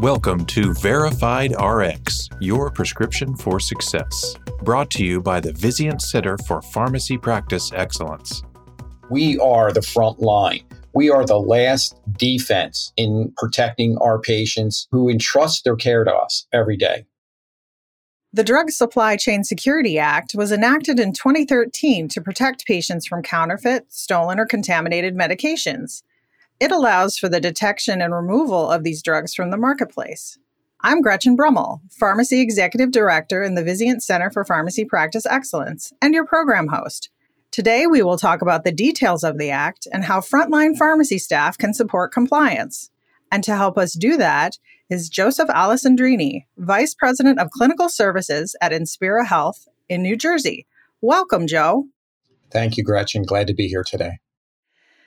Welcome to Verified RX, your prescription for success. Brought to you by the Vizient Center for Pharmacy Practice Excellence. We are the front line. We are the last defense in protecting our patients who entrust their care to us every day. The Drug Supply Chain Security Act was enacted in 2013 to protect patients from counterfeit, stolen, or contaminated medications. It allows for the detection and removal of these drugs from the marketplace. I'm Gretchen Brummel, Pharmacy Executive Director in the Vizient Center for Pharmacy Practice Excellence, and your program host. Today, we will talk about the details of the Act and how frontline pharmacy staff can support compliance. And to help us do that is Joseph Alessandrini, Vice President of Clinical Services at Inspira Health in New Jersey. Welcome, Joe. Thank you, Gretchen. Glad to be here today.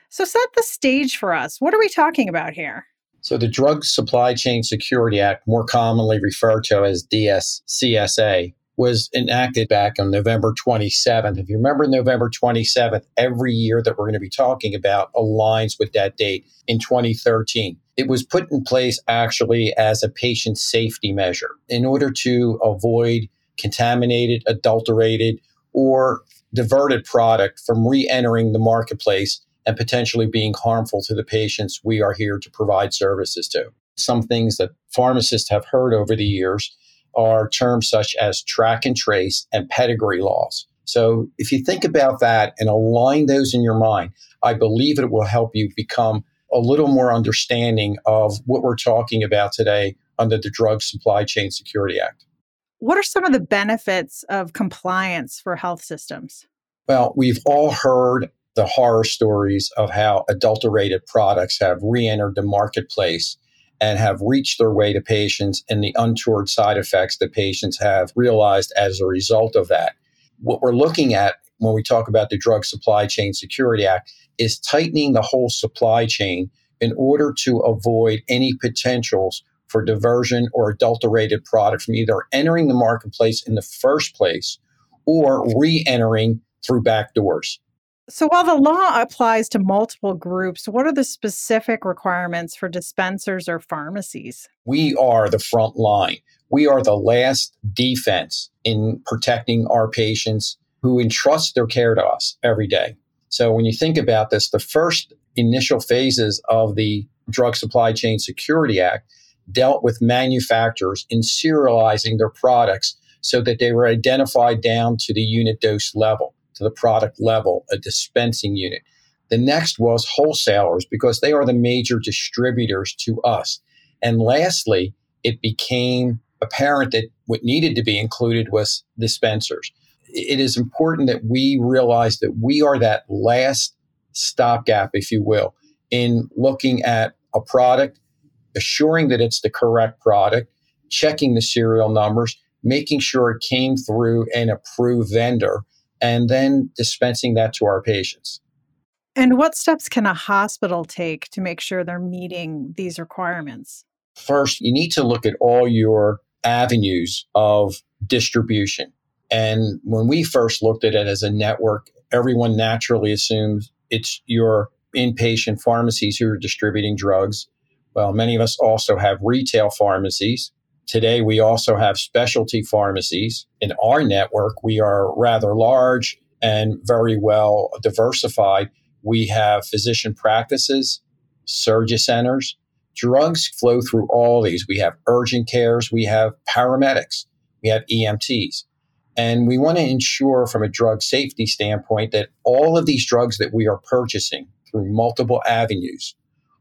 So, set the stage for us. What are we talking about here? So, the Drug Supply Chain Security Act, more commonly referred to as DSCSA, was enacted back on November 27th. If you remember November 27th, every year that we're going to be talking about aligns with that date in 2013. It was put in place actually as a patient safety measure in order to avoid contaminated, adulterated, or diverted product from re entering the marketplace and potentially being harmful to the patients we are here to provide services to. Some things that pharmacists have heard over the years are terms such as track and trace and pedigree laws. So if you think about that and align those in your mind, I believe it will help you become a little more understanding of what we're talking about today under the Drug Supply Chain Security Act. What are some of the benefits of compliance for health systems? Well, we've all heard the horror stories of how adulterated products have re entered the marketplace and have reached their way to patients and the untoward side effects that patients have realized as a result of that. What we're looking at when we talk about the Drug Supply Chain Security Act is tightening the whole supply chain in order to avoid any potentials for diversion or adulterated product from either entering the marketplace in the first place or re entering through back doors. So, while the law applies to multiple groups, what are the specific requirements for dispensers or pharmacies? We are the front line. We are the last defense in protecting our patients who entrust their care to us every day. So, when you think about this, the first initial phases of the Drug Supply Chain Security Act dealt with manufacturers in serializing their products so that they were identified down to the unit dose level to the product level, a dispensing unit. The next was wholesalers because they are the major distributors to us. And lastly, it became apparent that what needed to be included was dispensers. It is important that we realize that we are that last stopgap, if you will, in looking at a product, assuring that it's the correct product, checking the serial numbers, making sure it came through an approved vendor, and then dispensing that to our patients. And what steps can a hospital take to make sure they're meeting these requirements? First, you need to look at all your avenues of distribution. And when we first looked at it as a network, everyone naturally assumes it's your inpatient pharmacies who are distributing drugs. Well, many of us also have retail pharmacies Today, we also have specialty pharmacies. In our network, we are rather large and very well diversified. We have physician practices, surgery centers. Drugs flow through all these. We have urgent cares, we have paramedics, we have EMTs. And we want to ensure from a drug safety standpoint that all of these drugs that we are purchasing through multiple avenues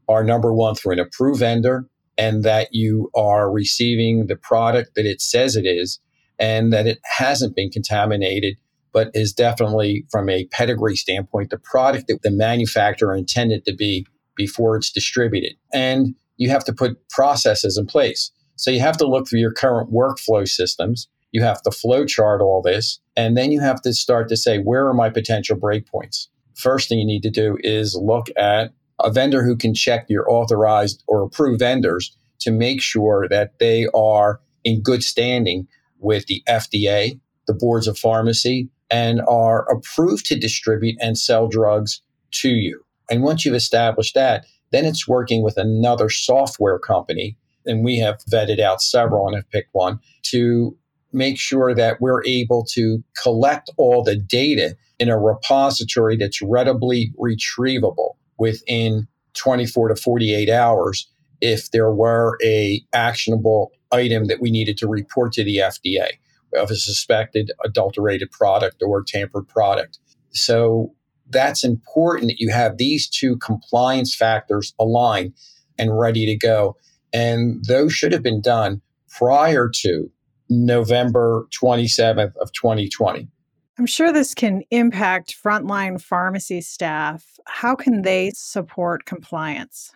are number one, through an approved vendor, and that you are receiving the product that it says it is and that it hasn't been contaminated but is definitely from a pedigree standpoint the product that the manufacturer intended to be before it's distributed. And you have to put processes in place. So you have to look through your current workflow systems you have to flow chart all this and then you have to start to say where are my potential breakpoints first thing you need to do is look at a vendor who can check your authorized or approved vendors to make sure that they are in good standing with the FDA, the boards of pharmacy, and are approved to distribute and sell drugs to you. And once you've established that, then it's working with another software company. And we have vetted out several and have picked one to make sure that we're able to collect all the data in a repository that's readily retrievable within 24 to 48 hours if there were a actionable item that we needed to report to the FDA of a suspected adulterated product or tampered product. So that's important that you have these two compliance factors aligned and ready to go. And those should have been done prior to November 27th of 2020. I'm sure this can impact frontline pharmacy staff. How can they support compliance?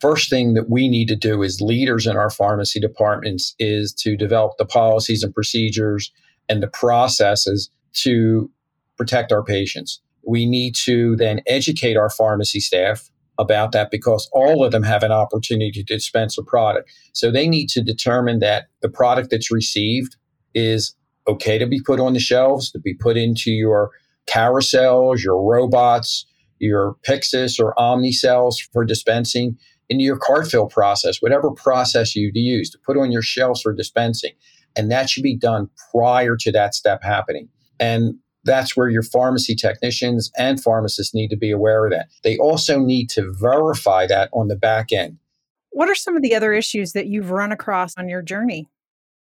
First thing that we need to do as leaders in our pharmacy departments is to develop the policies and procedures and the processes to protect our patients. We need to then educate our pharmacy staff about that because all of them have an opportunity to dispense a product. So they need to determine that the product that's received is okay to be put on the shelves, to be put into your carousels, your robots, your Pyxis or Omnicells for dispensing, into your cart fill process, whatever process you use to put on your shelves for dispensing. And that should be done prior to that step happening. And that's where your pharmacy technicians and pharmacists need to be aware of that. They also need to verify that on the back end. What are some of the other issues that you've run across on your journey?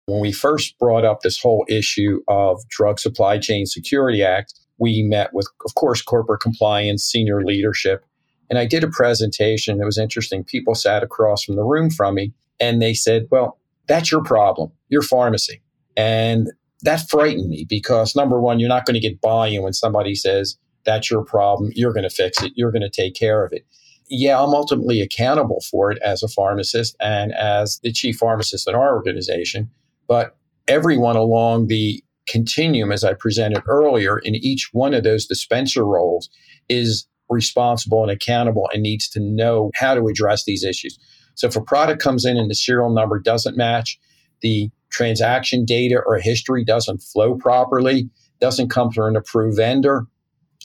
When we first brought up this whole issue of Drug Supply Chain Security Act, we met with, of course, corporate compliance, senior leadership, and I did a presentation. It was interesting. People sat across from the room from me and they said, Well, that's your problem, your pharmacy. And that frightened me because number one, you're not going to get buy-in when somebody says that's your problem. You're going to fix it. You're going to take care of it. Yeah, I'm ultimately accountable for it as a pharmacist and as the chief pharmacist in our organization. But everyone along the continuum, as I presented earlier, in each one of those dispenser roles is responsible and accountable and needs to know how to address these issues. So if a product comes in and the serial number doesn't match, the transaction data or history doesn't flow properly, doesn't come through an approved vendor,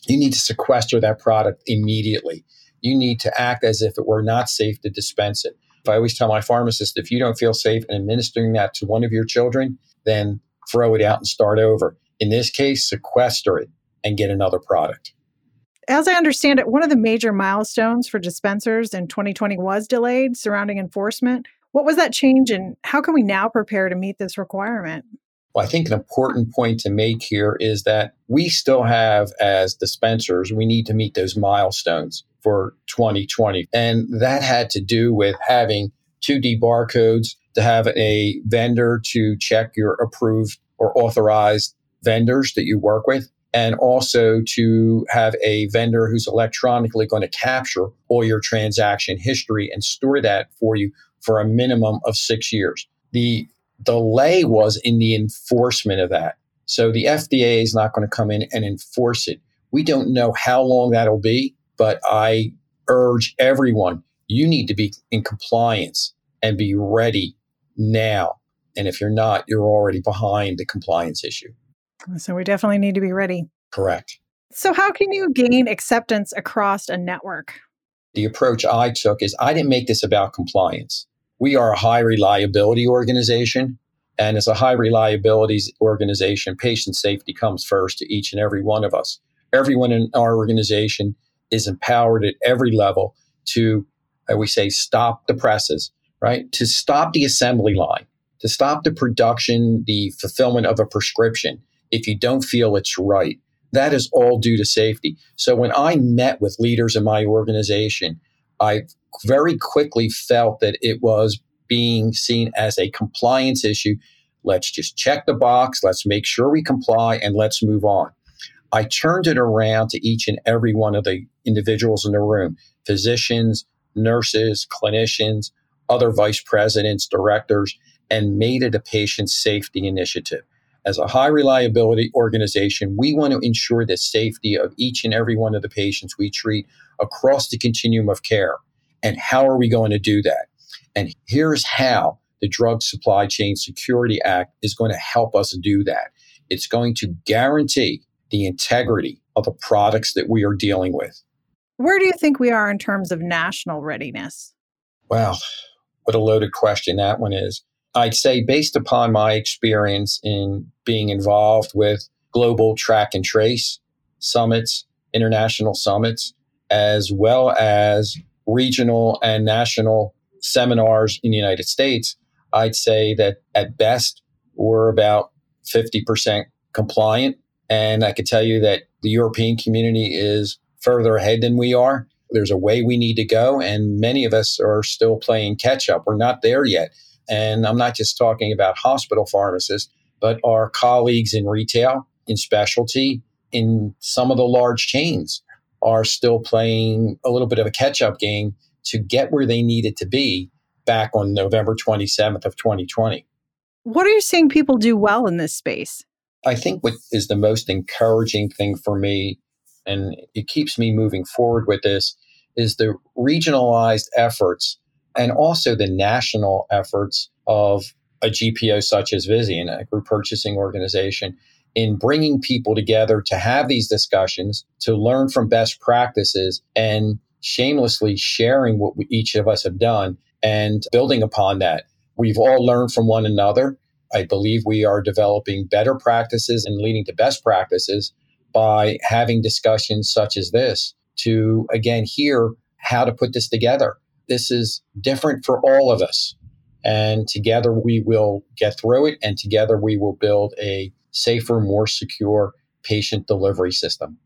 you need to sequester that product immediately. You need to act as if it were not safe to dispense it. I always tell my pharmacist if you don't feel safe in administering that to one of your children, then throw it out and start over. In this case, sequester it and get another product. As I understand it, one of the major milestones for dispensers in 2020 was delayed surrounding enforcement. What was that change, and how can we now prepare to meet this requirement? Well, I think an important point to make here is that we still have, as dispensers, we need to meet those milestones for 2020. And that had to do with having 2D barcodes, to have a vendor to check your approved or authorized vendors that you work with, and also to have a vendor who's electronically going to capture all your transaction history and store that for you for a minimum of six years. The delay was in the enforcement of that. So the FDA is not going to come in and enforce it. We don't know how long that'll be, but I urge everyone you need to be in compliance and be ready now. And if you're not, you're already behind the compliance issue. So we definitely need to be ready. Correct. So, how can you gain acceptance across a network? The approach I took is I didn't make this about compliance. We are a high reliability organization. And as a high reliability organization, patient safety comes first to each and every one of us. Everyone in our organization is empowered at every level to, uh, we say, stop the presses, right? To stop the assembly line, to stop the production, the fulfillment of a prescription if you don't feel it's right. That is all due to safety. So when I met with leaders in my organization, I very quickly felt that it was being seen as a compliance issue. Let's just check the box, let's make sure we comply, and let's move on. I turned it around to each and every one of the individuals in the room physicians, nurses, clinicians, other vice presidents, directors, and made it a patient safety initiative. As a high reliability organization, we want to ensure the safety of each and every one of the patients we treat across the continuum of care. And how are we going to do that? And here's how the Drug Supply Chain Security Act is going to help us do that. It's going to guarantee the integrity of the products that we are dealing with. Where do you think we are in terms of national readiness? Well, what a loaded question that one is. I'd say, based upon my experience in being involved with global track and trace summits, international summits, as well as regional and national seminars in the United States, I'd say that at best, we're about 50% compliant. And I could tell you that the European community is further ahead than we are. There's a way we need to go, and many of us are still playing catch up. We're not there yet. And I'm not just talking about hospital pharmacists, but our colleagues in retail, in specialty, in some of the large chains are still playing a little bit of a catch up game to get where they needed to be back on November 27th of 2020. What are you seeing people do well in this space? I think what is the most encouraging thing for me, and it keeps me moving forward with this, is the regionalized efforts and also the national efforts of a GPO such as Vizient, a group purchasing organization, in bringing people together to have these discussions, to learn from best practices, and shamelessly sharing what we, each of us have done and building upon that. We've all learned from one another. I believe we are developing better practices and leading to best practices by having discussions such as this to, again, hear how to put this together. This is different for all of us. And together we will get through it, and together we will build a safer, more secure patient delivery system.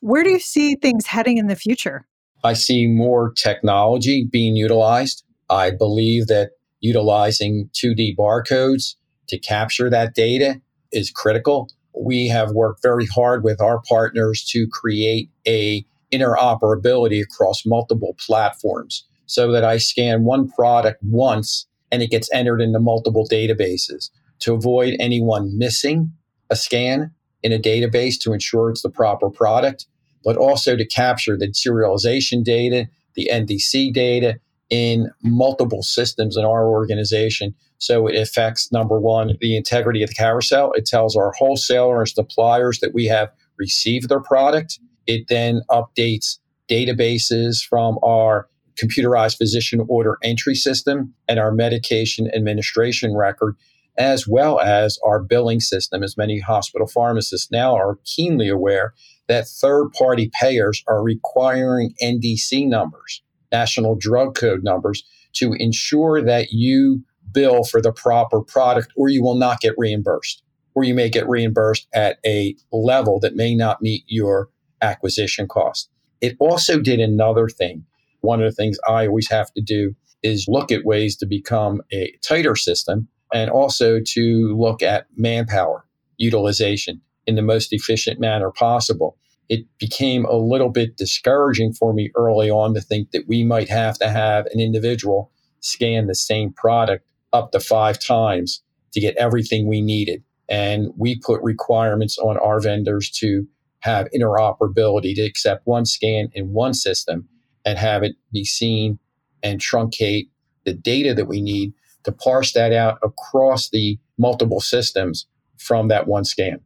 Where do you see things heading in the future? I see more technology being utilized. I believe that utilizing 2D barcodes to capture that data is critical. We have worked very hard with our partners to create a interoperability across multiple platforms so that I scan one product once and it gets entered into multiple databases to avoid anyone missing a scan in a database to ensure it's the proper product, but also to capture the serialization data, the NDC data in multiple systems in our organization. So it affects number one, the integrity of the carousel. It tells our wholesaler suppliers that we have received their product. It then updates databases from our computerized physician order entry system and our medication administration record as well as our billing system, as many hospital pharmacists now are keenly aware that third party payers are requiring NDC numbers, National Drug Code numbers, to ensure that you bill for the proper product or you will not get reimbursed, or you may get reimbursed at a level that may not meet your acquisition cost. It also did another thing. One of the things I always have to do is look at ways to become a tighter system and also to look at manpower utilization in the most efficient manner possible. It became a little bit discouraging for me early on to think that we might have to have an individual scan the same product up to five times to get everything we needed. And we put requirements on our vendors to have interoperability to accept one scan in one system and have it be seen and truncate the data that we need to parse that out across the multiple systems from that one scan.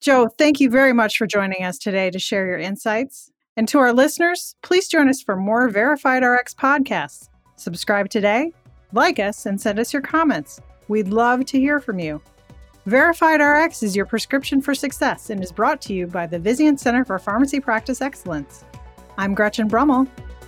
Joe, thank you very much for joining us today to share your insights. And to our listeners, please join us for more Verified RX podcasts. Subscribe today, like us, and send us your comments. We'd love to hear from you. Verified RX is your prescription for success and is brought to you by the Vizient Center for Pharmacy Practice Excellence. I'm Gretchen Brummel.